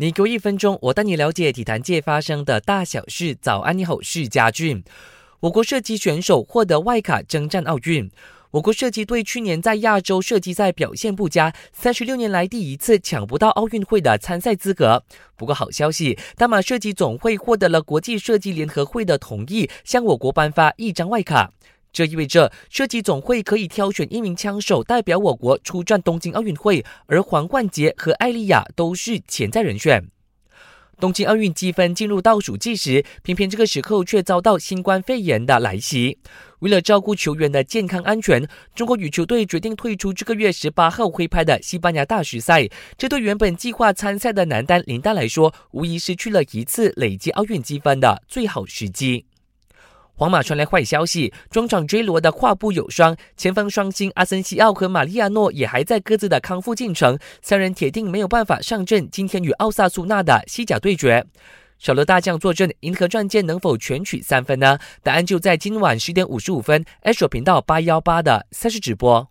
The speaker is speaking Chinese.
你给我一分钟，我带你了解体坛界发生的大小事。早安，你好，是家俊。我国射击选手获得外卡征战奥运。我国射击队去年在亚洲射击赛表现不佳，三十六年来第一次抢不到奥运会的参赛资格。不过好消息，大马射击总会获得了国际射击联合会的同意，向我国颁发一张外卡。这意味着射击总会可以挑选一名枪手代表我国出战东京奥运会，而黄冠杰和艾丽亚都是潜在人选。东京奥运积分进入倒数计时，偏偏这个时候却遭到新冠肺炎的来袭。为了照顾球员的健康安全，中国羽球队决定退出这个月十八号挥拍的西班牙大师赛。这对原本计划参赛的男单林丹来说，无疑失去了一次累积奥运积分的最好时机。皇马传来坏消息，中场追罗的胯部有伤，前锋双星阿森西奥和玛利亚诺也还在各自的康复进程，三人铁定没有办法上阵今天与奥萨苏纳的西甲对决。少了大将坐镇，银河战舰能否全取三分呢？答案就在今晚十点五十五分，H 罗频道八幺八的赛事直播。